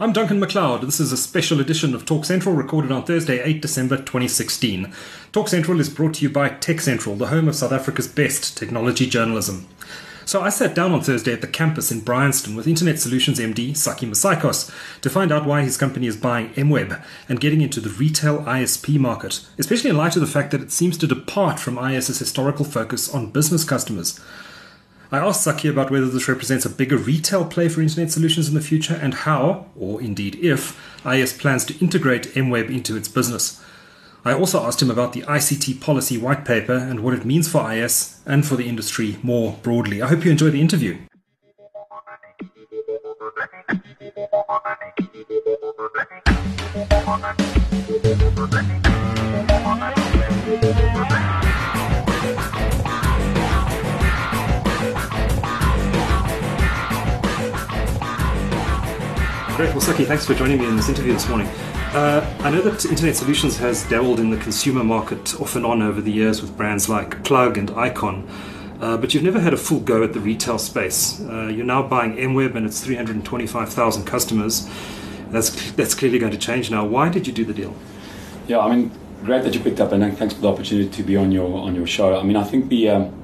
I'm Duncan MacLeod. This is a special edition of Talk Central recorded on Thursday, 8 December 2016. Talk Central is brought to you by Tech Central, the home of South Africa's best technology journalism. So I sat down on Thursday at the campus in Bryanston with Internet Solutions MD Saki Missaikos to find out why his company is buying MWeb and getting into the retail ISP market, especially in light of the fact that it seems to depart from IS's historical focus on business customers. I asked Saki about whether this represents a bigger retail play for internet solutions in the future and how, or indeed if, IS plans to integrate MWeb into its business. I also asked him about the ICT policy white paper and what it means for IS and for the industry more broadly. I hope you enjoy the interview. Great. Well, Saki, thanks for joining me in this interview this morning. Uh, I know that Internet Solutions has dabbled in the consumer market off and on over the years with brands like Plug and Icon, uh, but you've never had a full go at the retail space. Uh, you're now buying MWeb and its 325,000 customers. That's, that's clearly going to change now. Why did you do the deal? Yeah, I mean, great that you picked up, and thanks for the opportunity to be on your on your show. I mean, I think the um,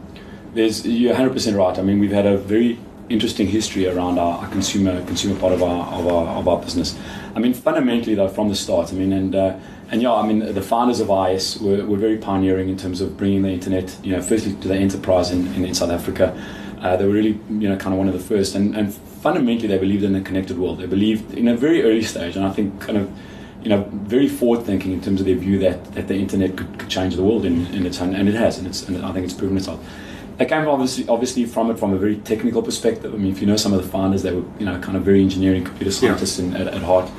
there's you're 100 percent right. I mean, we've had a very interesting history around our, our, consumer consumer part of our, of our of our business. I mean, fundamentally though, from the start, I mean, and uh, and yeah, I mean, the founders of IS were, were very pioneering in terms of bringing the internet, you know, firstly to the enterprise in, in, in South Africa. Uh, they were really, you know, kind of one of the first, and, and fundamentally they believed in a connected world. They believed in a very early stage, and I think kind of you know, very forward thinking in terms of their view that, that the internet could, could change the world in, in its own, and it has, and, it's, and I think it's proven itself. They came obviously obviously from it from a very technical perspective. I mean, if you know some of the founders, they were you know kind of very engineering, computer scientists yeah. in, at, at, heart.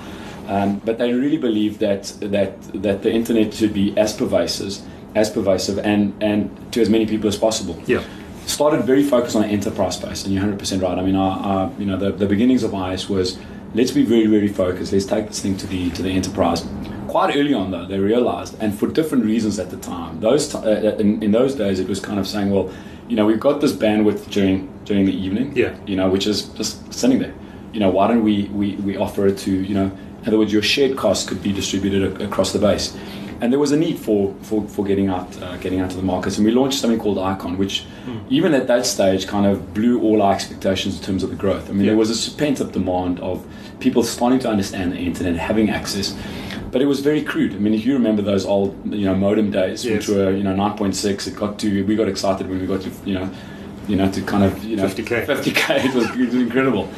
Um, but they really believed that that that the internet should be as pervasive, as pervasive, and and to as many people as possible. Yeah. Started very focused on the enterprise space, and you're 100 percent right. I mean, our, our, you know the, the beginnings of IS was let's be very very focused. Let's take this thing to the to the enterprise. Quite early on, though, they realized, and for different reasons at the time, those t- uh, in, in those days, it was kind of saying, well you know, we've got this bandwidth during during the evening. Yeah. You know, which is just sitting there. You know, why don't we we, we offer it to you know, in other words, your shared costs could be distributed across the base. And there was a need for, for, for getting out uh, getting out to the markets, and we launched something called Icon, which mm. even at that stage kind of blew all our expectations in terms of the growth. I mean, yeah. there was a pent up demand of people starting to understand the internet, having access, but it was very crude. I mean, if you remember those old, you know, modem days, yes. which were, you know, 9.6, it got to, we got excited when we got to, you know, you know, to kind of, you know, 50k, 50k, it was, it was incredible.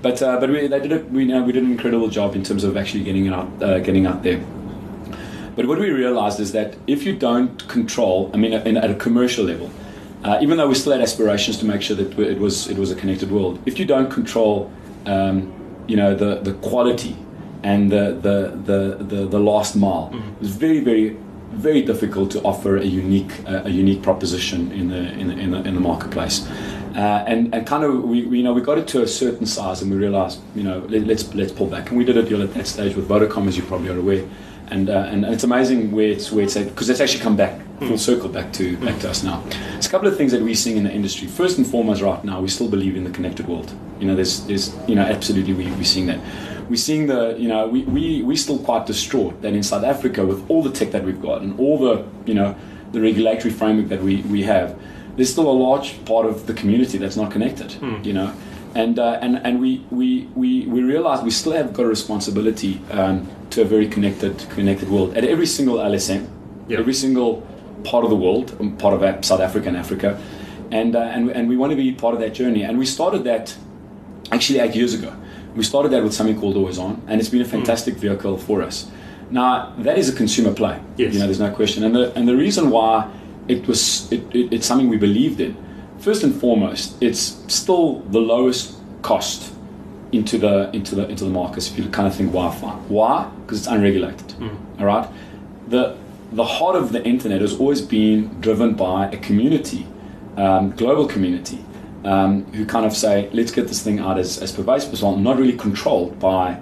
But uh, but we they did a, we you know we did an incredible job in terms of actually getting it out uh, getting out there. But what we realized is that if you don't control, I mean, in, at a commercial level, uh, even though we still had aspirations to make sure that it was it was a connected world, if you don't control, um, you know, the the quality and the the the the, the last mile. Mm-hmm. It's very very very difficult to offer a unique uh, a unique proposition in the in the, in the, in the marketplace. Uh, and and kind of we, we, you know we got it to a certain size and we realized you know let, us let's, let's pull back and we did a deal at that stage with Vodacom as you probably are aware and uh, and, it's amazing where it's where it's because it's actually come back full circle back to back to us now. There's a couple of things that we're seeing in the industry. First and foremost, right now we still believe in the connected world. You know, there's there's you know absolutely we we're seeing that we're seeing the, you know, we, we, we're still quite distraught that in South Africa, with all the tech that we've got and all the, you know, the regulatory framework that we, we have, there's still a large part of the community that's not connected, hmm. you know. And, uh, and, and we, we, we, we realize we still have got a responsibility um, to a very connected, connected world at every single LSM, yep. every single part of the world, um, part of South Africa and Africa. And, uh, and, and we want to be part of that journey. And we started that actually eight years ago. We started that with something called Always On, and it's been a hmm. fantastic mm. vehicle for us. Now that is a consumer play. Yes. You know, there's no question. And the and the reason why it was it, it, it's something we believed in. First and foremost, it's still the lowest cost into the into the into the markets. If you kind of think Wi-Fi, why? Because it's unregulated. Mm. All right. The the heart of the internet has always been driven by a community, um, global community um, who kind of say, let's get this thing out as, as pervasive as well, not really controlled by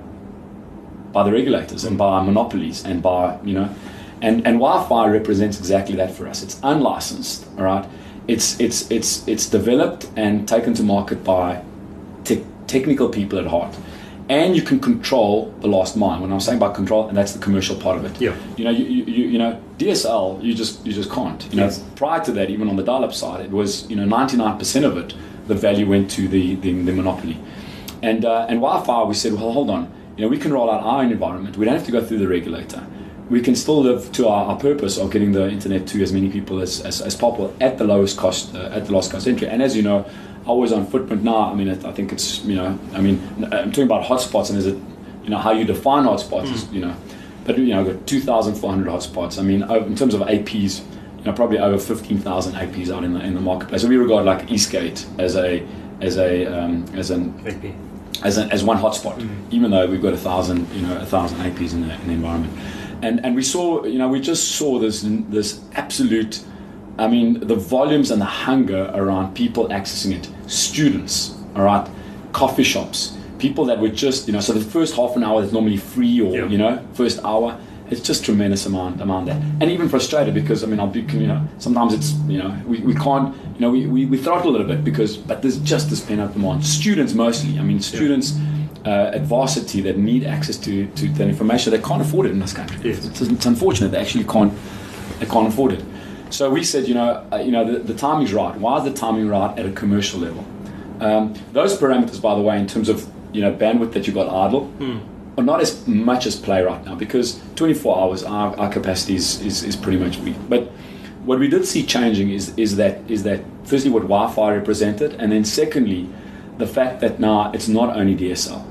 by the regulators and by monopolies and by, you know, and, and Wi-Fi represents exactly that for us. It's unlicensed, all right? It's, it's, it's, it's developed and taken to market by te- technical people at heart. And you can control the last mile. When I'm saying about control, and that's the commercial part of it. Yeah. You know, you, you, you know, DSL, you just you just can't. You Yes. know, prior to that, even on the dial-up side, it was you know 99% of it, the value went to the the, the monopoly, and uh, and Wi-Fi, we said, well, hold on, you know, we can roll out our own environment. We don't have to go through the regulator. We can still live to our, our purpose of getting the internet to as many people as, as, as possible at the lowest cost, uh, at the lowest cost entry. And as you know, always on footprint now. I mean, I think it's you know, I mean, uh, I'm talking about hotspots, and is it, you know, how you define hotspots, is, hmm. you know, but you know, I've got 2,400 hotspots. I mean, in terms of APs, you know, probably over 15,000 APs out in the in the marketplace. So we regard like Eastgate as a as a um, as an Maybe. as, a, as one hotspot, hmm. even though we've got a thousand, you know, a thousand APs in the, in the environment. And, and we saw, you know, we just saw this, this absolute, I mean, the volumes and the hunger around people accessing it. Students, all right, coffee shops, people that were just, you know, so the first half an hour is normally free or, Yeah. you know, first hour, it's just tremendous amount amount there. And even frustrated because, I mean, I'll be, you know, sometimes it's, you know, we, we can't, you know, we, we, we throttle a little bit because, but there's just this pent up demand. Students mostly, I mean, students uh, at varsity that need access to, to that information, they can't afford it in this country. It's, it's unfortunate they actually can't they can't afford it. So we said, you know, uh, you know, the, the timing's right. Why is the timing right at a commercial level? Um, those parameters, by the way, in terms of you know bandwidth that you've got idle, are not as much as play right now because 24 hours our, our capacity is, is, is pretty much weak. But what we did see changing is is that is that firstly what Wi-Fi represented, and then secondly the fact that now it's not only DSL.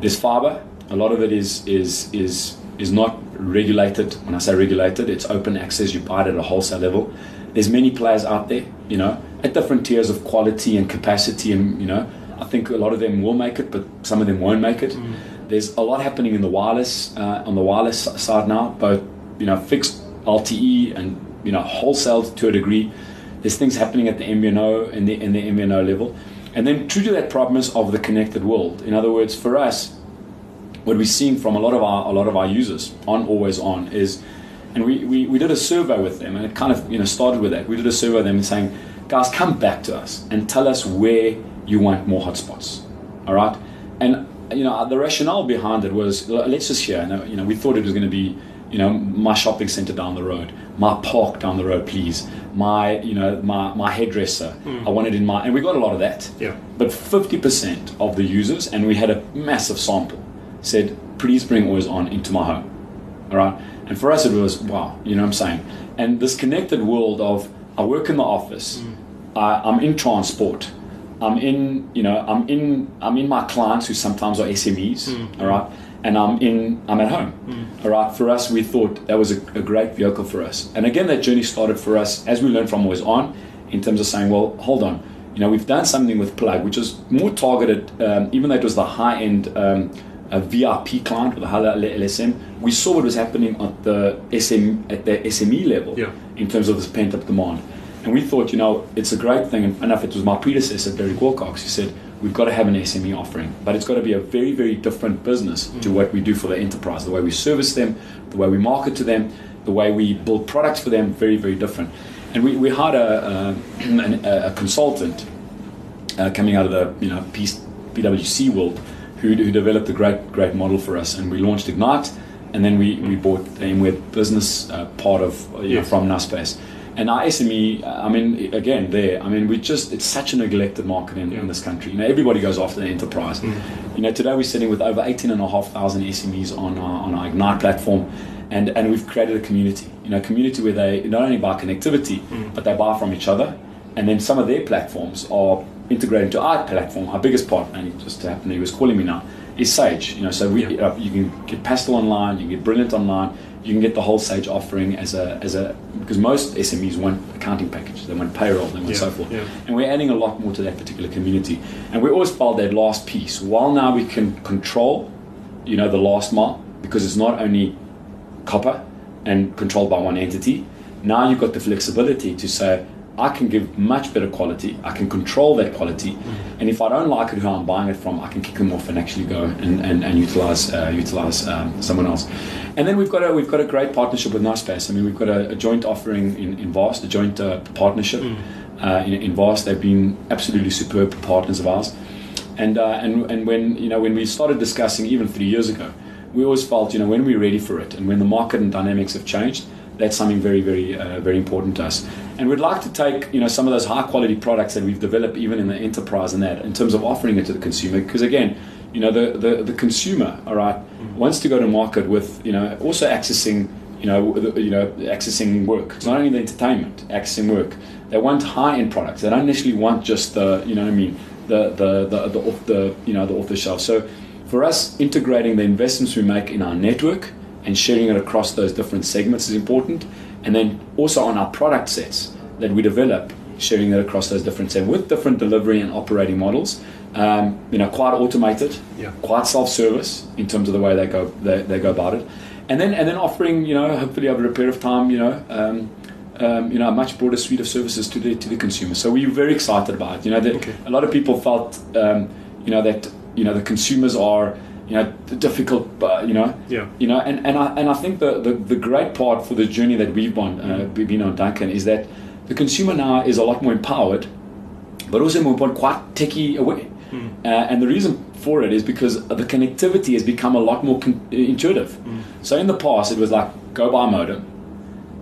There's fiber. A lot of it is is is is not regulated. When I say regulated, it's open access. You buy it at a wholesale level. There's many players out there, you know, at different tiers of quality and capacity, and you know, I think a lot of them will make it, but some of them won't make it. There's a lot happening in the wireless uh, on the wireless side now, both you know fixed LTE and you know wholesale to a degree. There's things happening at the MVNO and the in the MVNO level, and then true to that promise of the connected world. In other words, for us, what we're seeing from a lot of our a lot of our users on always on is and we, we, we did a survey with them and it kind of you know started with that. We did a survey with them and saying guys come back to us and tell us where you want more hotspots. All right? And you know the rationale behind it was let's just hear. You know we thought it was going to be you know my shopping center down the road my park down the road please my you know my, my hairdresser hmm. i want it in my and we got a lot of that. Yeah. but 50% of the users, and we had a massive sample, said, please bring Always On into my home. All right. And for us, it was, wow, you know what I'm saying? And this connected world of, I work in the office, I, I'm in transport, I'm in, you know, I'm in, I'm in my clients who sometimes are SMEs, all right? And I'm in, I'm at home, all right? For us, we thought that was a, a great vehicle for us. And again, that journey started for us as we learned from Always On in terms of saying, well, hold on, you know, we've done something with Plug, which is more targeted, um, even though it was the high end um, a VIP client with a high level LSM. We saw what was happening at the SM at the SME level Yeah. in terms of this pent up demand. And we thought, you know, it's a great thing. And enough, it was my predecessor, Derek Wilcox, who said, we've got to have an SME offering, but it's got to be a very, very different business to what we do for the enterprise. The way we service them, the way we market to them, the way we build products for them, very, very different. And we, we hired a, a, a, a consultant uh, coming out of the you know P- PwC world who, who developed a great great model for us, and we launched Ignite, and then we, we bought the MWeb business uh, part of you know, from Naspers. And our SME, uh, I mean, again, there, I mean, we just, it's such a neglected market in, in this country. You know, everybody goes after the enterprise. You know, today we're sitting with over 18,500 SMEs on our, on our Ignite platform, and, and we've created a community. You know, a community where they not only buy connectivity, but they buy from each other. And then some of their platforms are integrated into our platform. Our biggest partner, and it just happened, he was calling me now, is Sage. You know, so we, Yeah. uh, you can get Pastel online, you can get Brilliant online, you can get the whole Sage offering as a as a because most SMEs want accounting package, they want payroll, they want Yeah, so forth, yeah. and we're adding a lot more to that particular community. And we always felt that last piece. While now we can control, you know, the last mile because it's not only copper and controlled by one entity. Now you've got the flexibility to say, I can give much better quality. I can control that quality, and if I don't like it, who I'm buying it from, I can kick them off and actually go and, and, and utilize uh, utilize um, someone else. And then we've got a we've got a great partnership with Naspers. I mean, we've got a, a joint offering in, in Vast, a joint uh, partnership uh, in, in Vast. They've been absolutely superb partners of ours. And uh, and and when you know when we started discussing even three years ago, we always felt you know when we're ready for it and when the market and dynamics have changed, that's something very very uh, very important to us. And we'd like to take you know some of those high quality products that we've developed even in the enterprise and that in terms of offering it to the consumer. Because again you know the, the, the consumer all right, wants to go to market with you know also accessing you know the, you know accessing work. It's not only the entertainment accessing work. They want high end products. They don't initially want just the you know what I mean the the the, the off the you know the off the shelf. So for us integrating the investments we make in our network and sharing it across those different segments is important. And then also on our product sets that we develop sharing that across those different segments with different delivery and operating models. Um, you know quite automated Yeah. quite self-service in terms of the way they go they, they go about it. And then and then offering you know hopefully over a period of time you know um, um, you know a much broader suite of services to the to the consumer. So we're very excited about it. You know that Okay. a lot of people felt um, you know that you know the consumers are you know difficult uh, you know Yeah. you know and, and, I, and I think the, the, the great part for the journey that we've been, uh, we've been on Duncan is that the consumer now is a lot more empowered but also more quite techie aware. Uh, and the reason for it is because the connectivity has become a lot more con- intuitive. So in the past, it was like go buy a modem,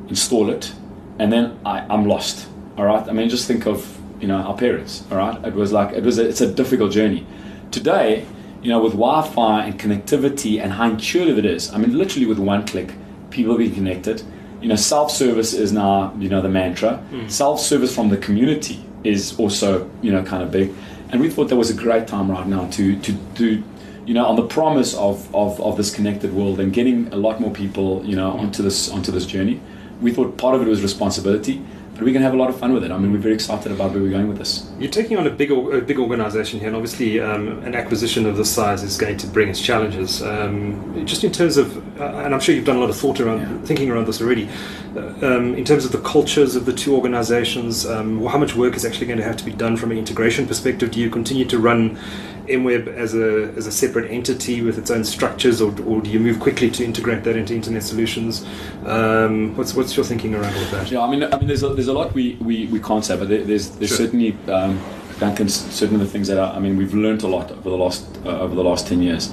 install it, and then I, I'm lost. All right. I mean, just think of you know our parents. All right. It was like it was. A, it's a difficult journey. Today, you know, with Wi-Fi and connectivity and how intuitive it is. I mean, literally with one click, people being connected. You know, self-service is now you know the mantra. Hmm. Self-service from the community is also you know kind of big, and we thought that was a great time right now to to do you know, on the promise of, of, of this connected world and getting a lot more people, you know, hmm. onto this onto this journey. We thought part of it was responsibility, but we going to have a lot of fun with it. I mean, we're very excited about where we're going with this. You're taking on a big, a big organisation here, and obviously, um, an acquisition of this size is going to bring its challenges. Um, just in terms of, uh, and I'm sure you've done a lot of thought around, Yeah. thinking around this already. Uh, um, in terms of the cultures of the two organisations, um, how much work is actually going to have to be done from an integration perspective? Do you continue to run MWeb as a as a separate entity with its own structures, or, or do you move quickly to integrate that into Internet Solutions? Um, what's what's your thinking around all of that? Yeah, I mean, I mean, there's a, there's a lot we, we, we can't say, but there, there's there's Sure. certainly um, Duncan's certain of the things that are, I mean, we've learned a lot over the last uh, over the last ten years.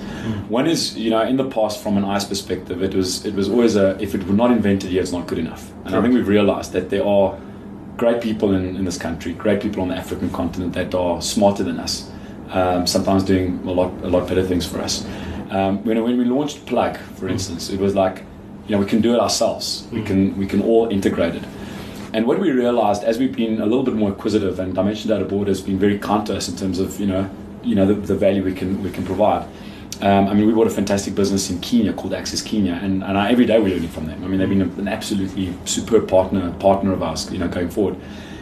One is, you know, in the past, from an IS perspective, it was it was always a if it were not invented yet, it's not good enough. And I think we've realised that there are great people in, in this country, great people on the African continent that are smarter than us, um, sometimes doing a lot a lot better things for us. Um, when, when we launched Plug, for instance, it was like, you know, we can do it ourselves. We can we can all integrate it. And what we realized as we've been a little bit more acquisitive, and Dimension Data Board has been very kind to us in terms of you know you know the, the value we can we can provide. Um, I mean, we bought a fantastic business in Kenya called Access Kenya, and, and I, every day we're learning from them. I mean, they've been a, an absolutely superb partner partner of ours, you know, going forward.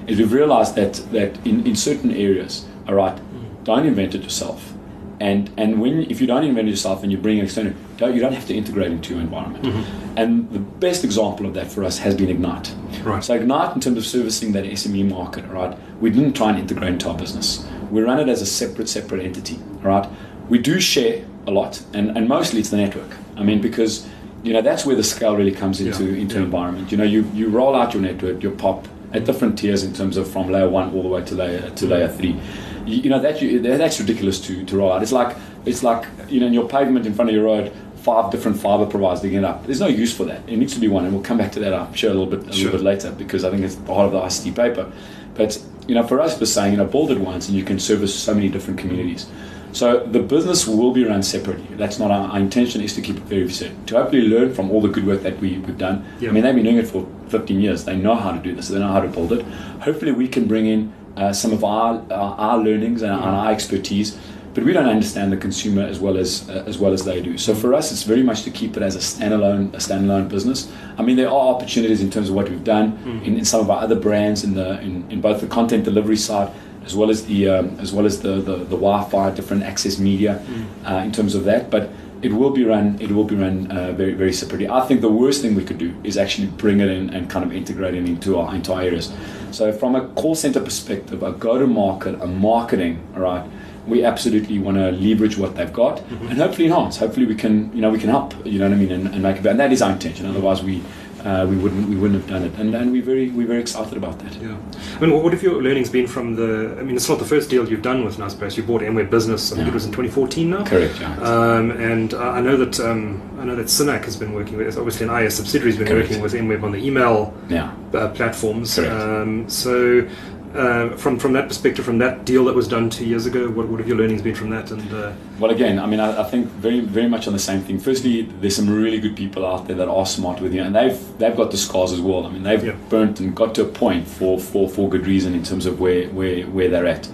Is we've realized that that in, in certain areas, all right, don't invent it yourself. And and when if you don't invent it yourself and you bring an external, don't, you don't have to integrate into your environment. Mm-hmm. And the best example of that for us has been Ignite. Right. So Ignite, in terms of servicing that SME market, right, we didn't try and integrate into our business. We run it as a separate, separate entity, right. We do share a lot, and, and mostly it's the network. I mean, because you know that's where the scale really comes into Yeah, into yeah. environment. You know, you you roll out your network, your pop at different tiers in terms of from layer one all the way to layer to layer three. You, you know that you, that's ridiculous to, to roll out. It's like it's like you know in your pavement in front of your road, five different fiber providers digging it up. There's no use for that. It needs to be one, and we'll come back to that. I'm sure a little bit a Sure. little bit later because I think it's part of the ICT paper. But you know, for us, we're saying you know build it once, and you can service so many different communities. So the business will be run separately. That's not our, our intention. Is to keep it very separate. To hopefully learn from all the good work that we, we've done. Yeah. I mean, they've been doing it for 15 years. They know how to do this. They know how to build it. Hopefully, we can bring in uh, some of our our, our learnings and, our- and our expertise. But we don't understand the consumer as well as uh, as well as they do. So for us, it's very much to keep it as a standalone a standalone business. I mean, there are opportunities in terms of what we've done in, in some of our other brands in the in, in both the content delivery side as well as the um, as well as the, the, the Wi-Fi, different access media, uh, in terms of that. But it will be run. It will be run uh, very very separately. I think the worst thing we could do is actually bring it in and kind of integrate it into our into our areas. So from a call center perspective, a go to market, a marketing, all right. We absolutely want to leverage what they've got and hopefully enhance. Hopefully we can, you know, we can help. You know what I mean, and, and make it better. And that is our intention. Otherwise, we uh, we wouldn't we wouldn't have done it. And and we're very we're very excited about that. Yeah. I mean, what have your learnings been from the? I mean, it's not the first deal you've done with Naspers. You bought MWeb Business. I think Yeah. it was in 2014 now. Correct. Yeah. Um, and I know that um, I know that SYNAQ has been working with. Obviously, an IS subsidiary has been Correct. working with MWeb on the email yeah. uh, platforms. Correct. Um, so, uh, from from that perspective, from that deal that was done two years ago, what, what have your learnings been from that? And uh, Well, again, I mean, I, I think very, very much on the same thing. Firstly, there's some really good people out there that are smart with you, and they've they've got the scars as well. I mean, they've Yeah. burnt and got to a point for, for, for good reason in terms of where where, where they're at.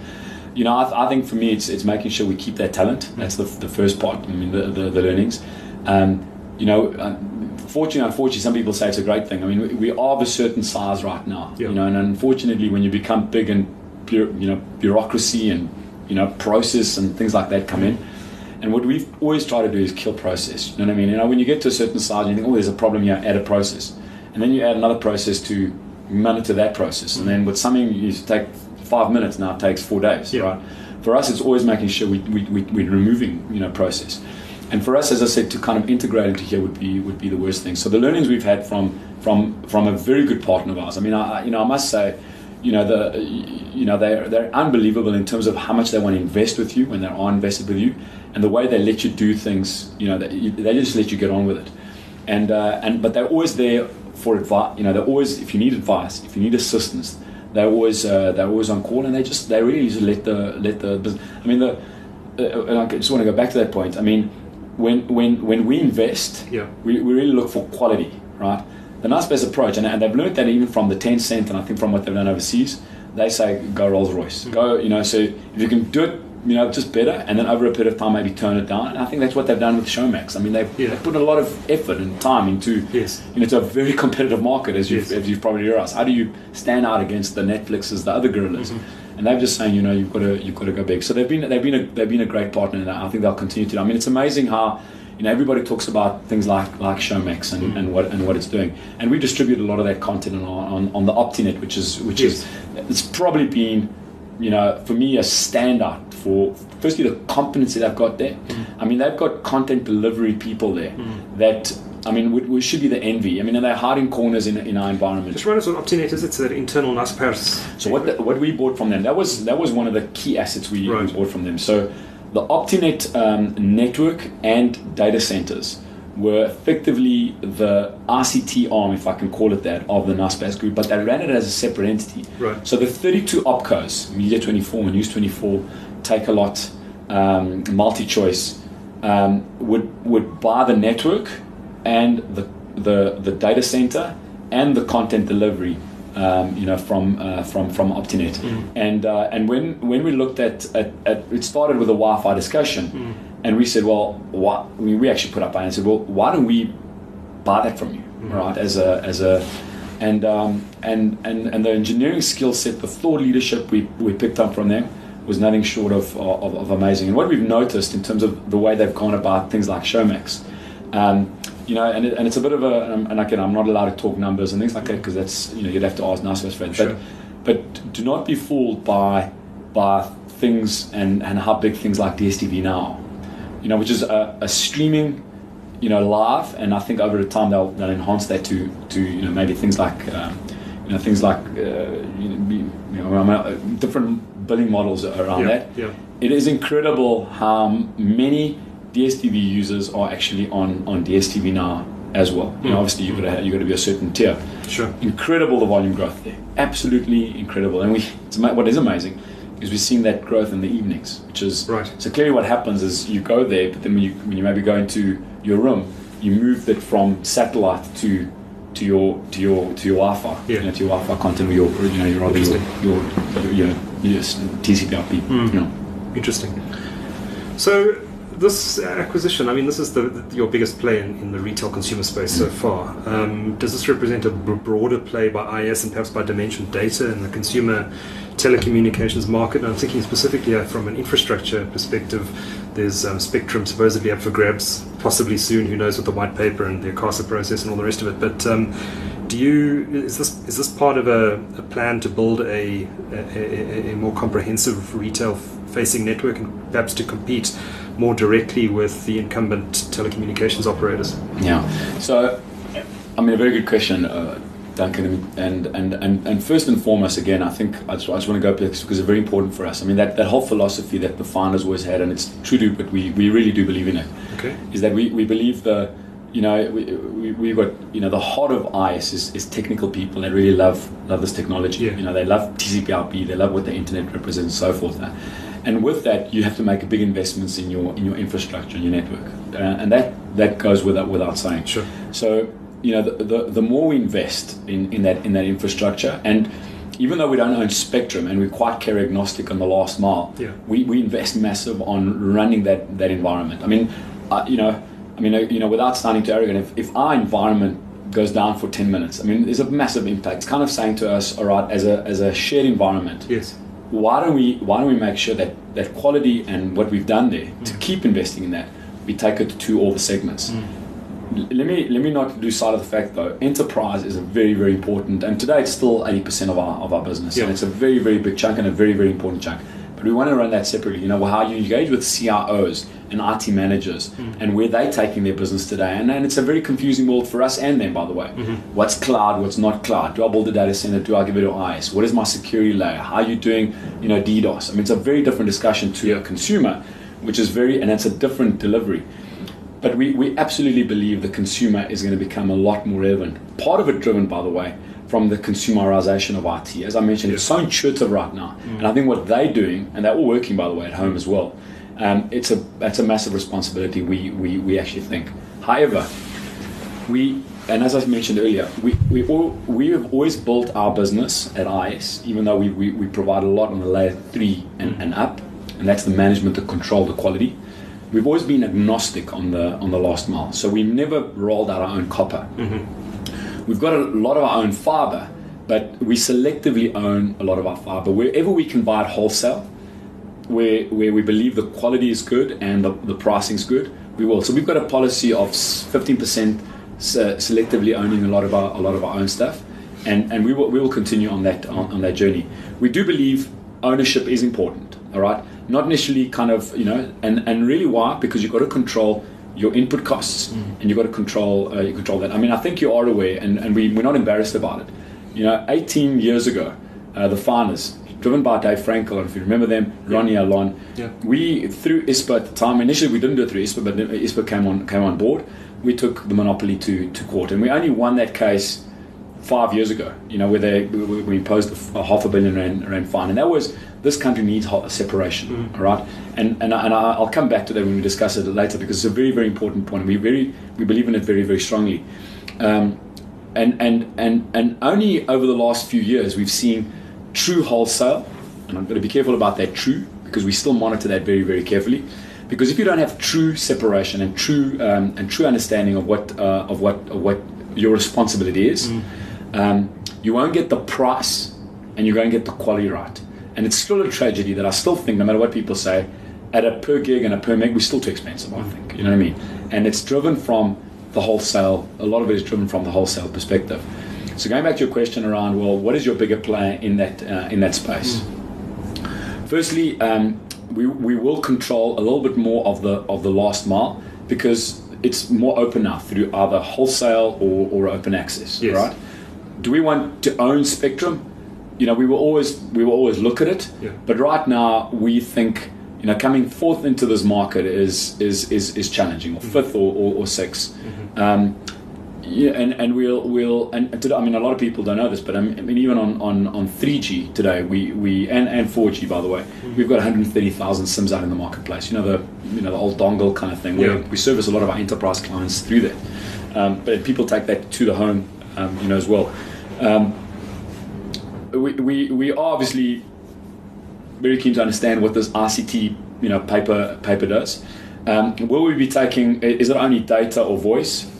You know, I, th- I think for me, it's it's making sure we keep that talent. That's the, the first part. I mean, the the, the learnings. Um, you know, uh, fortunately, unfortunately, some people say it's a great thing. I mean, we, we are of a certain size right now. Yeah. You know, and unfortunately, when you become big and you know bureaucracy and you know process and things like that come in. And what we've always tried to do is kill process. You know what I mean? You know, when you get to a certain size, you think, oh, there's a problem here, add a process. And then you add another process to monitor that process. And then with something you take five minutes, now it takes four days, Yeah. right? For us, it's always making sure we, we, we, we're removing, you know, process. And for us, as I said, to kind of integrate into here would be would be the worst thing. So the learnings we've had from from from a very good partner of ours. I mean, I you know I must say, you know the you know they're they're unbelievable in terms of how much they want to invest with you when they are invested with you, and the way they let you do things. You know, they, they just let you get on with it, and uh, and but they're always there for advice. You know, they're always if you need advice, if you need assistance, they're always uh, they're always on call, and they just they really just let the let the. I mean the. Uh, and I just want to go back to that point. I mean, when when when we invest, Yeah. we, we really look for quality, right? The nice Naspers approach, and, and they've learned that even from the Tencent, and I think from what they've done overseas, they say go Rolls Royce, go, you know. So if you can do it, you know, just better, and then over a period of time maybe turn it down. And I think that's what they've done with Showmax. I mean, they've, Yeah. they've put a lot of effort and time into, Yes. you know, it's a very competitive market, as you've, Yes. as you've probably realized. How do you stand out against the Netflixes, the other gorillas? Mm-hmm. And they're just saying, you know, you've got to you've got to go big. So they've been they've been a they've been a great partner, and I think they'll continue to. I mean, it's amazing how you know everybody talks about things like like Showmax and, mm. and what and what it's doing, and we distribute a lot of that content on on, on the Optinet, which is which is it's probably been you know for me a standout for firstly the competency they've got there. Mm. I mean, they've got content delivery people there mm. that. I mean, we, we should be the envy. I mean, and they're hiding corners in, in our environment. just run us what Optinet is. It's an internal Naspers. So what the, what we bought from them that was that was one of the key assets we, we bought from them. So the Optinet um, network and data centers were effectively the ICT arm, if I can call it that, of the Naspers group, but they ran it as a separate entity. Right. So the 32 opcos, Media 24, News 24, Takealot, um, MultiChoice, um, would would buy the network and the the, the data center and the content delivery. Um, you know, from uh, from from Optinet, and uh, and when when we looked at, at, at it started with a Wi-Fi discussion, and we said, well, why, we, we actually put up our and said, well, why don't we buy that from you, right? As a as a and um, and and and the engineering skill set, the thought leadership we, we picked up from them was nothing short of, of, of amazing. And what we've noticed in terms of the way they've gone about things like Showmax, um, you know, and, it, and it's a bit of a um, and again, I'm not allowed to talk numbers and things like that because that's you know you'd have to ask Naspers friends, Sure. but but do not be fooled by by things and and how big things like DSTV now, you know, which is a, a streaming you know, live, and I think over the time they'll, they'll enhance that to, to you know maybe things like um, you know things like uh, you know, be- you know I mean, uh, different billing models around Yeah, that. yeah. It is incredible how many DSTV users are actually on, on DSTV now as well. You know, obviously you've got to you got to be a certain tier. Sure. Incredible the volume growth there, absolutely incredible. And we it's, what is amazing is we're seeing that growth in the evenings, which is Right. so clearly, what happens is you go there, but then when you when you maybe go into your room, you move it from satellite to to your to your to your Wi-Fi, Yeah. you know, to your Wi-Fi content, or your you know your rather your, your, your you know yes, TCP/IP, Hmm. you know. Interesting. So this acquisition, I mean, this is the, the- your biggest play in, in the retail consumer space so far. Um, does this represent a broader play by IS and perhaps by Dimension Data in the consumer telecommunications market? And I'm thinking specifically from an infrastructure perspective. There's um, Spectrum supposedly up for grabs, possibly soon. Who knows with the white paper and the ICASA process and all the rest of it. But um, do you is this is this part of a, a plan to build a, a, a, a more comprehensive retail facing network and perhaps to compete more directly with the incumbent telecommunications operators? Yeah. So I mean, a very good question, uh, Duncan. And, and, and, and first and foremost, again, I think I just, I just want to go back because it's very important for us. I mean, that, that whole philosophy that the founders always had, and it's true to, but we, we really do believe in it, Okay. is that we, we believe the, you know, we, we, we've got, you know, the heart of IS is, is technical people that really love love this technology. Yeah. You know, they love TCP/IP, they love what the internet represents, and so forth. And with that, you have to make big investments in your in your infrastructure and your network, uh, and that that goes without without saying. Sure. So you know, the, the, the more we invest in, in that in that infrastructure, and even though we don't own spectrum and we're quite carrier agnostic on the last mile, Yeah. we, we invest massive on running that that environment. I mean, uh, you know, I mean, uh, you know, without sounding too arrogant, if, if our environment goes down for 10 minutes, I mean, there's a massive impact. It's kind of saying to us, all right, as a as a shared environment, Yes. Why don't we why don't we make sure that that quality and what we've done there Mm. to keep investing in that we take it to all the segments L- let me let me not lose sight of the fact though enterprise is a very very important and today it's still 80% of our of our business Yeah. and it's a very very big chunk and a very very important chunk but we want to run that separately. You know how you engage with CROs and IT managers Mm. and where they're taking their business today. And, and it's a very confusing world for us and them by the way. Mm-hmm. what's cloud? What's not cloud? Do I build a data center? Do I give it to IS what is my security layer? How are you doing you know DDoS I mean it's a very different discussion to Yeah. a consumer which is very and it's a different delivery but we, we absolutely believe the consumer is going to become a lot more relevant. Part of it driven, by the way, from the consumerization of IT. As I mentioned, it's so intuitive right now. And I think what they're doing, and they're all working, by the way, at home as well, um, it's, a, it's a massive responsibility, we, we, we actually think. However, we, and as I mentioned earlier, we, we, all, we have always built our business at IS, even though we, we, we provide a lot on the layer three and, and up, and that's the management, the control, the quality we've always been agnostic on the on the last mile. So we never rolled out our own copper. Mm-hmm. We've got a lot of our own fiber, but we selectively own a lot of our fiber. Wherever we can buy it wholesale, where where we believe the quality is good and the, the pricing is good, we will. So we've got a policy of fifteen percent selectively owning a lot of our a lot of our own stuff, and and we will we will continue on that on, on that journey. We do believe ownership is important. All right, not initially kind of you know, and and really why? Because you've got to control your input costs and you've got to control uh, you control that. I mean, I think you are aware, and, and we, we're not embarrassed about it. You know, 18 years ago, uh, the founders, driven by Dave Frankel, if you remember them, Ronnie Alon, Yeah. we through ISPA at the time. Initially, we didn't do it through ISPA, but then ISPA came on came on board. We took the monopoly to to court, and we only won that case five years ago. You know, where they we, we imposed a half a billion rand, rand fine, and that was this country needs separation, all right? And and, I, and I'll come back to that when we discuss it later because it's a very very important point. We very we believe in it very very strongly. Um, and, and, and, and only over the last few years we've seen true wholesale, and I'm going to be careful about that true because we still monitor that very, very carefully. Because if you don't have true separation and true um, and true understanding of what uh, of what of what your responsibility is, um, you won't get the price, and you won't get the quality right. And it's still a tragedy that I still think, no matter what people say, at a per gig and a per meg, we're still too expensive. I think you know what I mean. And it's driven from the wholesale. A lot of it is driven from the wholesale perspective. So going back to your question around, well, what is your bigger player in that uh, in that space? Firstly, um, we, we will control a little bit more of the of the last mile because it's more open now through either wholesale or, or open access. Yes. Right? Do we want to own spectrum? You know, we will always we will always look at it. Yeah. But right now, we think you know coming fourth into this market is is is, is challenging, or fifth or, or, or 6th Um, yeah, and, and we'll we'll and today, I mean a lot of people don't know this, but I mean, even on, on, on 3G today we, we and, and 4G by the way, we've got 130,000 sims out in the marketplace. You know the you know the old dongle kind of thing. Yeah. we service a lot of our enterprise clients through that, um, but people take that to the home, um, you know as well. Um, we, we we are obviously very keen to understand what this ICT you know paper paper does. Um, will we be taking? Is it only data or voice?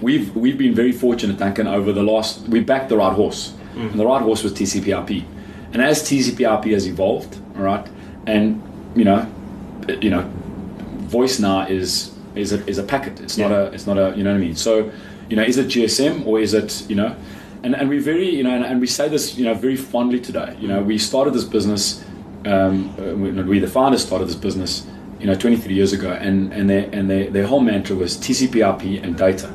We've we've been very fortunate, Duncan. Over the last, we backed the right horse, and the right horse was TCP/IP. And as TCP/IP has evolved, all right, and you know, you know, voice now is is a, is a packet. It's not a it's not a you know what I mean. So, you know, is it GSM or is it you know, and and we very you know and, and we say this you know very fondly today. You know, we started this business. Um, uh, we, we the founders started this business, you know, 23 years ago, and and their and their, their whole mantra was TCP/IP and data.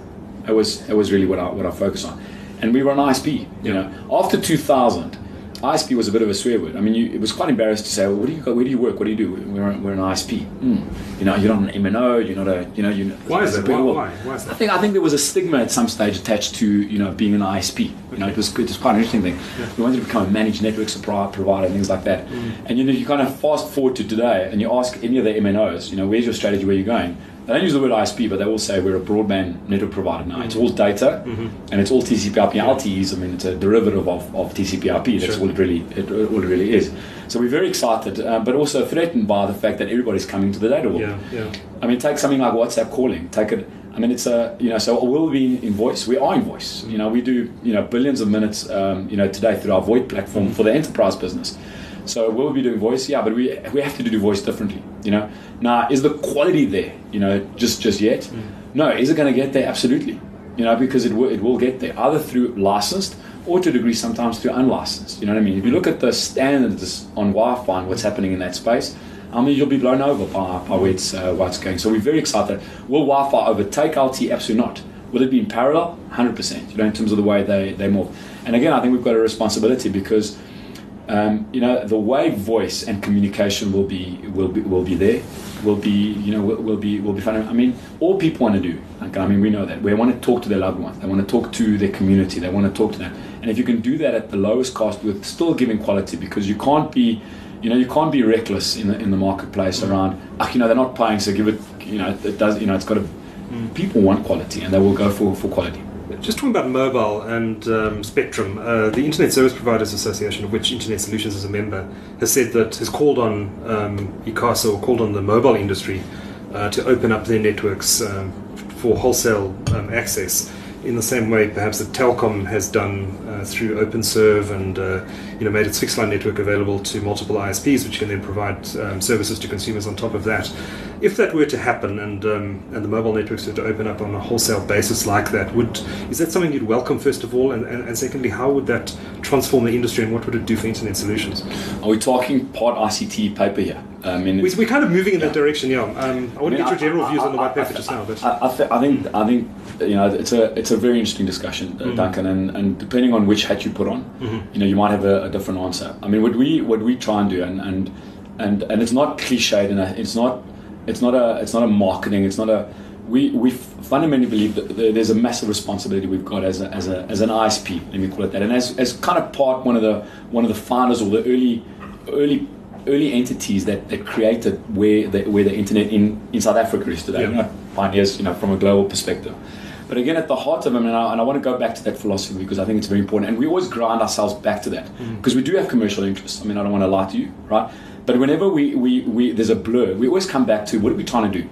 It was it was really what I what I focused on, and we were an ISP. You know, after 2000, ISP was a bit of a swear word. I mean, you, it was quite embarrassed to say, well, "What do you? Where do you work? What do you do?" We're, we're an ISP. Mm. You know, you're not an MNO. You're not a you know you. Why is that? Why, why? why is that? I think I think there was a stigma at some stage attached to you know being an ISP. You know, it was it was quite an interesting thing. Yeah. We wanted to become a managed network supply provider and things like that. Mm. And you know, you kind of fast forward to today, and you ask any of the MNOs, you know, where's your strategy? Where are you're going? They don't use the word ISP, but they will say we're a broadband network provider now. Mm-hmm. It's all data mm-hmm. and it's all TCP/IP. Yeah. LTEs, I mean, it's a derivative of, of TCP/IP. That's sure. all it really it, all it really is. So we're very excited, uh, but also threatened by the fact that everybody's coming to the data world. Yeah, yeah. I mean, take something like WhatsApp calling. Take it. I mean, it's a you know. So we'll be in voice. We are in voice. You know, we do you know billions of minutes. Um, you know, today through our VoIP platform for the enterprise business. So we'll be doing voice, yeah, but we we have to do voice differently. You know, now is the quality there? You know, just just yet? Mm. No, is it going to get there? Absolutely. You know, because it will it will get there either through licensed or to a degree sometimes through unlicensed. You know what I mean? If you look at the standards on Wi-Fi and what's happening in that space, I mean, you'll be blown over by, by where, it's, uh, where it's going. So we're very excited. Will Wi-Fi overtake LTE? Absolutely not. Will it be in parallel? 100%, you know, in terms of the way they, they move. And again, I think we've got a responsibility because um, you know, the way voice and communication will be will be will be there, will be you know will, will be will be fun. I mean, all people want to do. Like, I mean, we know that they want to talk to their loved ones. They want to talk to their community. They want to talk to them. And if you can do that at the lowest cost with still giving quality, because you can't be, you know, you can't be reckless in the in the marketplace around. Oh, you know, they're not paying, so give it. You know, it does. You know, it's got to. Mm. People want quality, and they will go for for quality. Just talking about mobile and um, Spectrum, uh, the Internet Service Providers Association, of which Internet Solutions is a member, has said that has called on um, ICASA or called on the mobile industry uh, to open up their networks um, for wholesale um, access. In the same way perhaps that Telkom has done through OpenServe and uh, you know made its fixed line network available to multiple ISPs, which can then provide um, services to consumers on top of that. If that were to happen and um, and the mobile networks were to open up on a wholesale basis like that, would is that something you'd welcome first of all, and, and, and secondly, how would that transform the industry and what would it do for internet solutions? Are we talking part ICT paper here? I mean, we, are kind of moving in yeah. that direction. Yeah, um, I want to get your general I, views I, on the white paper just now. But I, th- I, think I think you know it's a it's a very interesting discussion, uh, mm-hmm. Duncan, and, and depending on which hat you put on, mm-hmm. you know, you might have a, a, different answer. I mean, what we what we try and do, and and and, and it's not cliched, and it's not it's not a it's not a marketing, it's not a we, we fundamentally believe that there's a massive responsibility we've got as, a, as, a, as an ISP, let me call it that, and as, as kind of part one of the one of the founders or the early early early entities that, that created where the, where the internet in, in South Africa is today. Yeah. You know, pioneers, you know, from a global perspective. But again, at the heart of them, and I, and I, want to go back to that philosophy because I think it's very important, and we always grind ourselves back to that because mm. we do have commercial interests. I mean, I don't want to lie to you, right? But whenever we, we, we there's a blur, we always come back to what are we trying to do,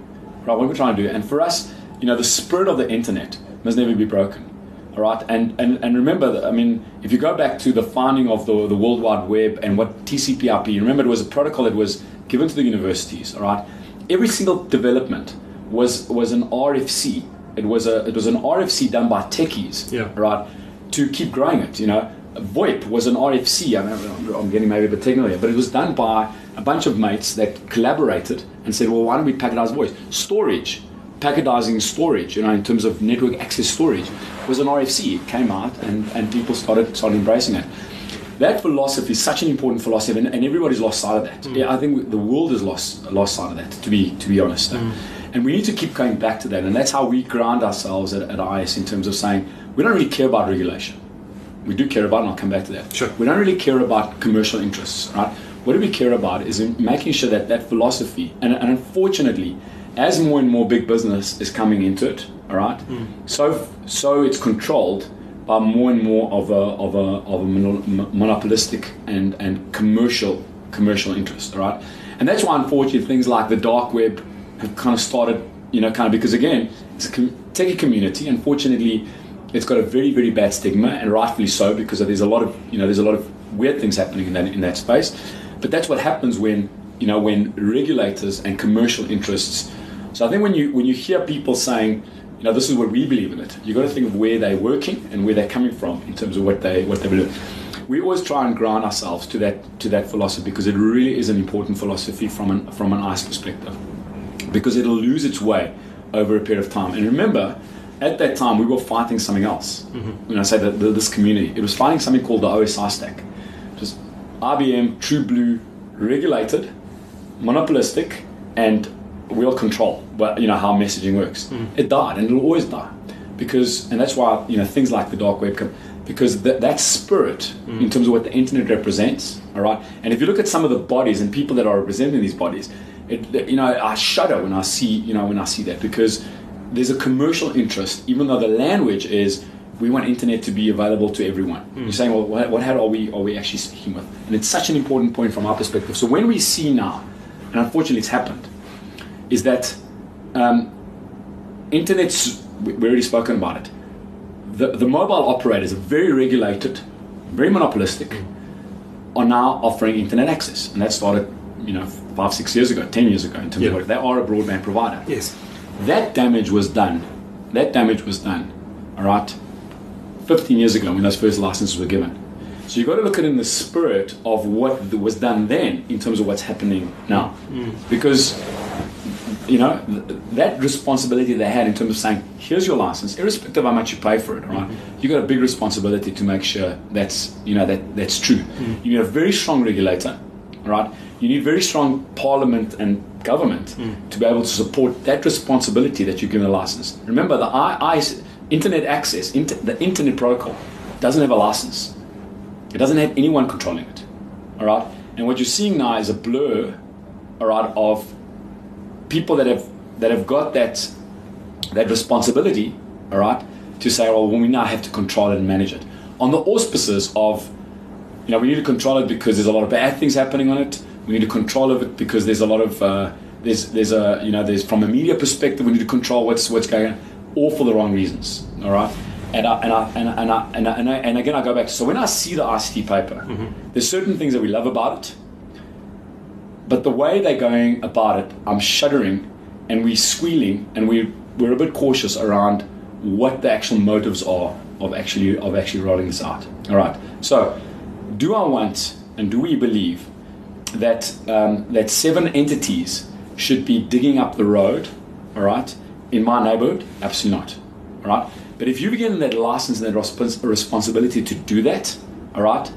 right? What are we trying to do? And for us, you know, the spirit of the internet must never be broken. All right, and, and, and remember, that, I mean, if you go back to the founding of the, the World Wide Web and what TCP/IP, remember it was a protocol that was given to the universities. All right, every single development was was an RFC. It was a it was an RFC done by techies. Yeah. Right, to keep growing it. You know, VoIP was an RFC. I I'm getting maybe a bit technical here, but it was done by a bunch of mates that collaborated and said, well, why don't we packetize voice? Storage packetizing storage, you know, in terms of network access storage, was an RFC. It came out and, and people started started embracing it. That philosophy is such an important philosophy, and, and everybody's lost sight of that. Mm. Yeah, I think the world has lost lost sight of that. To be to be honest, mm. And we need to keep going back to that, and that's how we ground ourselves at, at IS in terms of saying we don't really care about regulation. We do care about, and I'll come back to that. Sure. We don't really care about commercial interests, right? What do we care about is making sure that that philosophy, and, and unfortunately, as more and more big business is coming into it, all right, mm. so so it's controlled by more and more of a of a of a monopolistic and and commercial commercial interest, all right, and that's why unfortunately things like the dark web kind of started, you know, kind of because again it's a techie community. Unfortunately, it's got a very very bad stigma, and rightfully so because there's a lot of you know there's a lot of weird things happening in that in that space, but that's what happens when you know when regulators and commercial interests so I think when you when you hear people saying, you know, this is what we believe in it, you've got to think of where they're working and where they're coming from in terms of what they what they believe. We always try and ground ourselves to that to that philosophy because it really is an important philosophy from an from an IS perspective, because it'll lose its way over a period of time. And remember, at that time we were fighting something else. Mm-hmm. When I say that this community, it was fighting something called the OSI stack. Just IBM, True Blue, regulated, monopolistic, and will control. But you know how messaging works. Mm-hmm. It died, and it'll always die, because and that's why you know things like the dark web come because that, that spirit mm. in terms of what the internet represents. All right, and if you look at some of the bodies and people that are representing these bodies, it, you know I shudder when I see you know when I see that because there's a commercial interest, even though the language is we want internet to be available to everyone. You're saying, well, what, what how are we are we actually speaking with? And it's such an important point from our perspective. So when we see now, and unfortunately it's happened, is that um, internet's we- we've already spoken about it. The, the mobile operators are very regulated, very monopolistic, are now offering internet access, and that started, you know, five six years ago, ten years ago. In terms Yeah. of what they are a broadband provider Yes. that damage was done. That damage was done, all right, 15 years ago when those first licenses were given. So you've got to look at it in the spirit of what was done then in terms of what's happening now. Mm. Mm. Because, you know, th- that responsibility they had in terms of saying, here's your license, irrespective of how much you pay for it, all right, mm-hmm. you've got a big responsibility to make sure that's, you know, that, that's true. Mm. You need a very strong regulator, right? You need very strong parliament and government hmm. to be able to support that responsibility that you're given a license. Remember, the I, I, internet access, inter, the internet protocol, doesn't have a license. It doesn't have anyone controlling it. All right, and what you're seeing now is a blur, all right, of people that have that have got that that responsibility, all right, to say, well, we now have to control it and manage it on the auspices of, you know, we need to control it because there's a lot of bad things happening on it. We need to control of it because there's a lot of uh, there's there's a you know there's from a media perspective we need to control what's what's going on, all for the wrong reasons. All right. And I, and, I, and, I, and, I, and, I, and, I, and again, I go back to so when I see the ICT paper, there's certain things that we love about it, but the way they're going about it, I'm shuddering and we're squealing and we, we're a bit cautious around what the actual motives are of actually of actually rolling this out. All right. So, do I want and do we believe that um, that seven entities should be digging up the road? All right. In my neighborhood, absolutely not. All right. But if you begin that license and that respons- responsibility to do that, all right,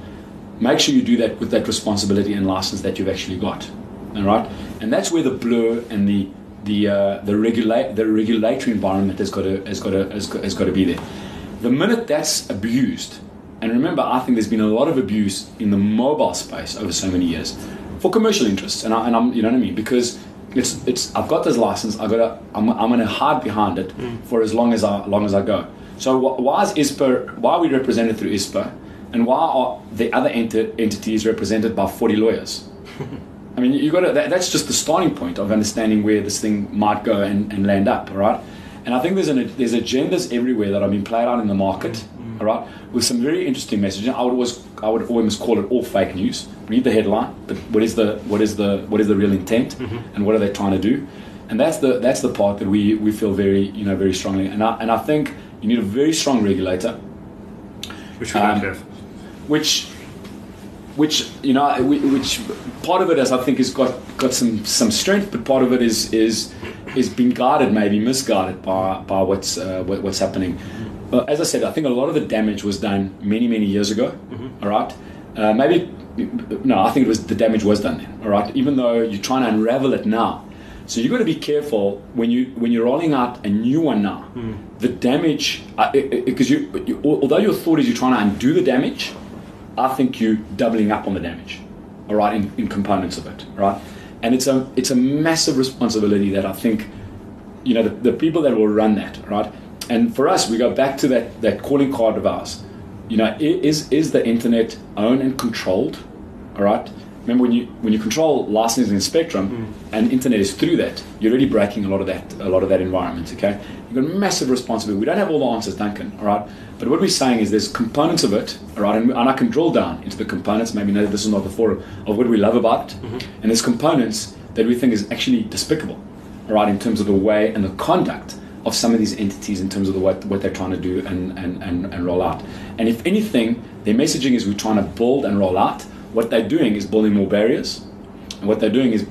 make sure you do that with that responsibility and license that you've actually got. All right, and that's where the blur and the the uh, the regulate the regulatory environment has got to has got to has got to be there. The minute that's abused, and remember, I think there's been a lot of abuse in the mobile space over so many years for commercial interests, and, I, and I'm you know what I mean because. It's, it's, I've got this license. I got to, I'm, I'm going to hide behind it mm. for as long as I, long as I go. So why is ISPA? Why are we represented through ISPA? And why are the other enti- entities represented by 40 lawyers? I mean, you got to. That, that's just the starting point of understanding where this thing might go and, and land up, all right? And I think there's an there's agendas everywhere that are being played out in the market, all right, with some very interesting messaging. I would always I would always call it all fake news. Read the headline, but what is the what is the what is the real intent, and what are they trying to do? And that's the that's the part that we, we feel very you know very strongly. And I and I think you need a very strong regulator Which we Um, don't have. which which you know which part of it is I think has got got some some strength but part of it is is is being guided maybe misguided by by what's uh, what's happening uh, as I said I think a lot of the damage was done many many years ago all right uh, maybe no I think it was the damage was done then all right even though you're trying to unravel it now so you've got to be careful when you when you're rolling out a new one now. The damage, because you, you, although your thought is you're trying to undo the damage, I think you're doubling up on the damage, all right, in, in components of it, right? And it's a it's a massive responsibility that I think, you know, the, the people that will run that, right? And for us, we go back to that that calling card of ours. You know, is is the internet owned and controlled, all right? Remember when you when you control licensing and spectrum, mm. and internet is through that, you're already breaking a lot of that a lot of that environment. Okay, you've got massive responsibility. We don't have all the answers, Duncan. All right, but what we're saying is there's components of it. All right, and, and I can drill down into the components. Maybe no, this is not the forum of what we love about it, mm-hmm. and there's components that we think is actually despicable. All right, in terms of the way and the conduct of some of these entities in terms of the, what, what they're trying to do and, and, and, and roll out. And if anything, their messaging is we're trying to build and roll out. What they're doing is building more barriers, and what they're doing is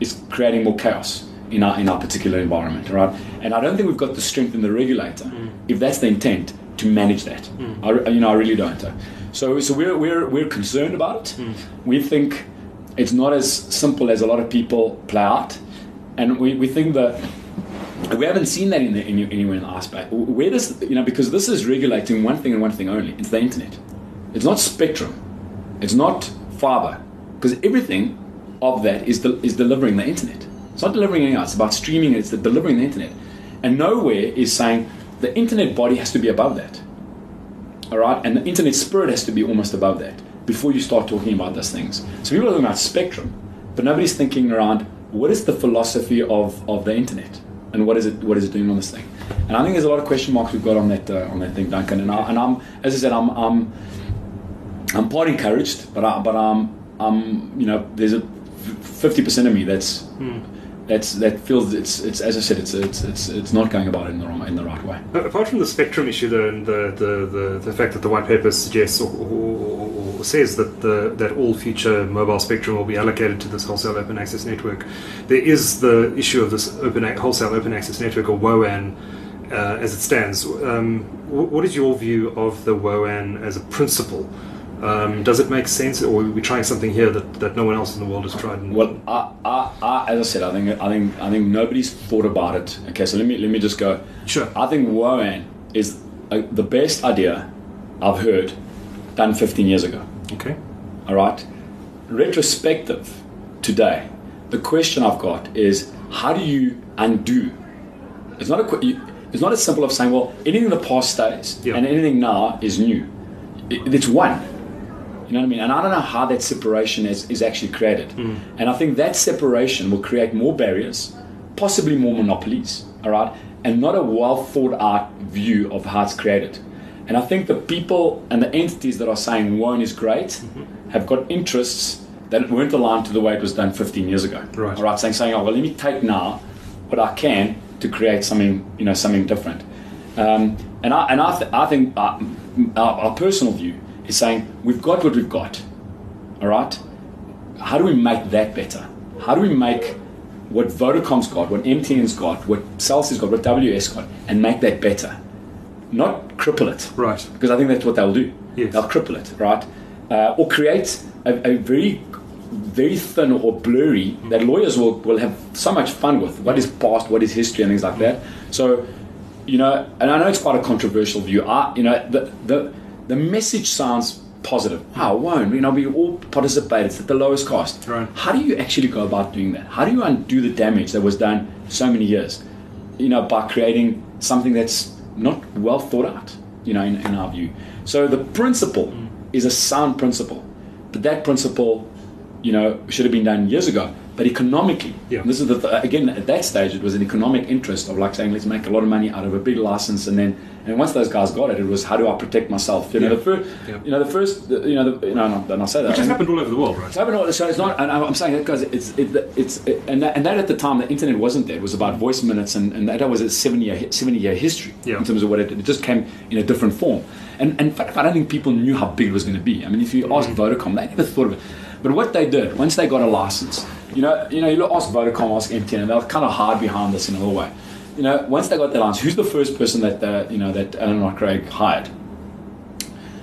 is creating more chaos. in our in our particular environment, right? And I don't think we've got the strength in the regulator, mm. if that's the intent, to manage that. Mm. I, you know, I really don't. So so we're we're we're concerned about it. Mm. We think it's not as simple as a lot of people play out, and we, we think that we haven't seen that in the, any, anywhere in the aspect. Where does you know because this is regulating one thing and one thing only. It's the internet. It's not spectrum. It's not fiber because everything of that is is delivering the internet. It's not delivering anything else. It's about streaming. It's the delivering the internet, and nowhere is saying the internet body has to be above that. All right, and the internet spirit has to be almost above that before you start talking about those things. So people are talking about spectrum, but nobody's thinking around what is the philosophy of, of the internet and what is it what is it doing on this thing. And I think there's a lot of question marks we've got on that uh, on that thing, Duncan. And, I, and I'm as I said, I'm I'm I'm part encouraged, but I, but I'm I'm you know there's a fifty percent of me that's that's that feels it's it's as I said it's it's it's it's not going about it in the wrong in the right way. Apart from the spectrum issue, though, and the, the, the, the fact that the white paper suggests or, or, or says that the, that all future mobile spectrum will be allocated to this wholesale open access network, there is the issue of this open ac- wholesale open access network or WOAN uh, as it stands. Um, wh- what is your view of the WOAN as a principle? Um, does it make sense, or are we trying something here that, that no one else in the world has tried? And, Well, I, I, I, as I said, I think I think I think nobody's thought about it. Okay, so let me let me just go. Sure. I think WOAN is uh, the best idea I've heard done 15 years ago. okay. All right. Retrospective today, the question I've got is how do you undo? It's not a. It's not as simple of saying, well, anything in the past stays Yeah. and anything now is new. It- it's one. You know what I mean? And I don't know how that separation is, is actually created. Mm. And I think that separation will create more barriers, possibly more monopolies, all right? And not a well thought out view of how it's created. And I think the people and the entities that are saying WOAN is great have got interests that weren't aligned to the way it was done 15 years ago. Right. All right, saying, saying, oh, well, let me take now what I can to create something, you know, something different. Um, and I, and I, th- I think uh, our, our personal view is saying we've got what we've got. All right. How do we make that better? How do we make what Vodacom's got, what MTN's got, what Cell C's got, what WS got, and make that better? Not cripple it. Right. Because I think that's what they'll do. Yes. They'll cripple it, right? Uh, or create a, a very, very thin or blurry that lawyers will, will have so much fun with. What is past, what is history, and things like that. So, you know, and I know it's quite a controversial view. I, you know, the the the message sounds positive. Wow, won't you know? We all participate. It's at the lowest cost. Right. How do you actually go about doing that? How do you undo the damage that was done so many years? You know, by creating something that's not well thought out. You know, in, in our view. So the principle mm. is a sound principle, but that principle, you know, should have been done years ago. But economically, Yeah. this is the th- again at that stage it was an economic interest of like saying let's make a lot of money out of a big license, and then and once those guys got it, it was how do I protect myself? You know, Yeah. the first, Yeah. you know, the first, the, you know, the, you know, no, and I say that, which has happened all over the world, right? It's happened all. So it's not, and I'm saying that because it's, it, it's, it, and, that, and that at the time the internet wasn't there. It was about voice minutes, and, and that was a 70 year, 70 year history Yeah. in terms of what it, it just came in a different form. And, and in fact, I don't think people knew how big it was going to be. I mean, if you ask mm. Vodacom, they never thought of it. But what they did, once they got a license, you know, you know, you look, ask Vodacom, ask MTN, and they'll kind of hide behind this in a little way. You know, once they got their license, who's the first person that, uh, you know, that Alan Knott-Craig hired?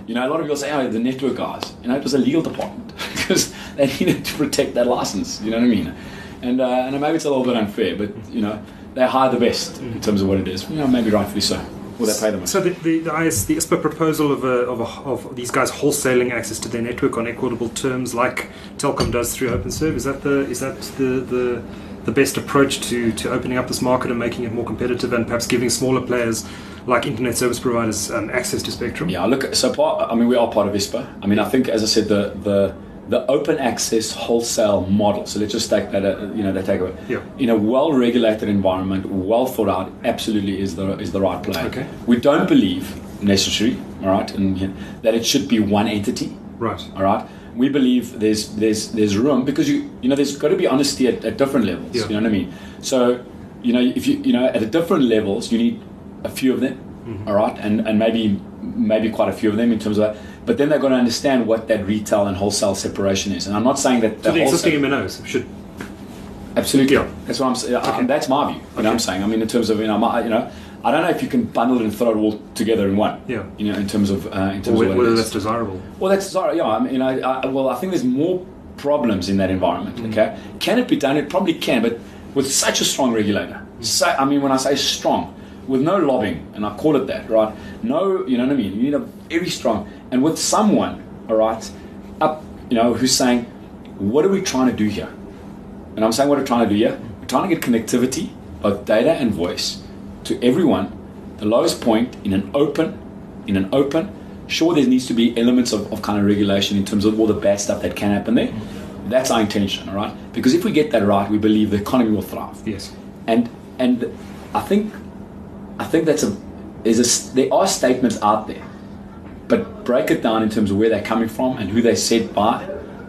You know, a lot of people say, oh, the network guys. You know, it was a legal department because they needed to protect that license. You know what I mean? And, uh, and maybe it's a little bit unfair, but, you know, they hire the best in terms of what it is. You know, maybe rightfully so. Or they pay them. So the the, the, IS, the ISPA proposal of, a, of, a, of these guys wholesaling access to their network on equitable terms, like Telkom does through OpenServe, is that the is that the, the the best approach to, to opening up this market and making it more competitive, and perhaps giving smaller players like internet service providers um, access to spectrum? Yeah, look. So part. I mean, we are part of ISPA. I mean, I think, as I said, the the the open access wholesale model. So let's just take that. Uh, you know, that take away. Yeah. In a well-regulated environment, well thought out, absolutely is the is the right play. Okay. We don't believe necessary. All right, and you know, that it should be one entity. Right. All right. We believe there's there's there's room because you you know there's got to be honesty at, at different levels. Yeah. You know what I mean? So you know if you you know at different levels you need a few of them. Mm-hmm. all right, and and maybe maybe quite a few of them in terms of that. But then they're going to understand what that retail and wholesale separation is. And I'm not saying that So the existing MNOs should Absolutely. Yeah. That's what I'm saying. Uh, That's my view. You know what I'm saying? I mean, in terms of, you know, my, you know, I don't know if you can bundle it and throw it all together in one. Yeah. You know, in terms of, uh, in terms Or of whether that's desirable. Well, that's sorry. Yeah, I mean, you know, I, well, I think there's more problems in that environment. Mm. Okay, can it be done? It probably can, but with such a strong regulator. Mm. So, I mean, when I say strong, with no lobbying, and I call it that, right? No, you know what I mean. You need a very strong, and with someone, all right, up, you know, who's saying, what are we trying to do here? And I'm saying what are we're trying to do here. We're trying to get connectivity, both data and voice, to everyone. The lowest point in an open, in an open. Sure, there needs to be elements of, of kind of regulation in terms of all the bad stuff that can happen there. That's our intention, all right? Because if we get that right, we believe the economy will thrive. Yes. And and I think I think that's a there's a there are statements out there, but break it down in terms of where they're coming from and who they're said by,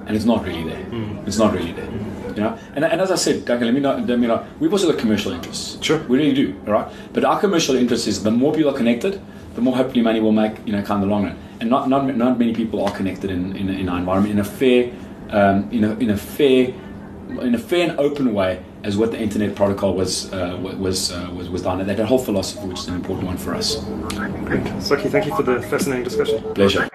and it's not really there. It's not really there. You know, and, and as I said, Duncan, let me know, let me know. We've also got commercial interests. Sure. we really do. All right, but our commercial interest is the more people are connected, the more hopefully money we'll make. You know, kind of the long run. And not not, not many people are connected in, in, in our environment in a fair, um, in a in a fair, in a fair and open way as what the internet protocol was uh, wa- was, uh, was was done. And that whole philosophy, which is an important one for us. Great. Saki, thank you for the fascinating discussion. Pleasure.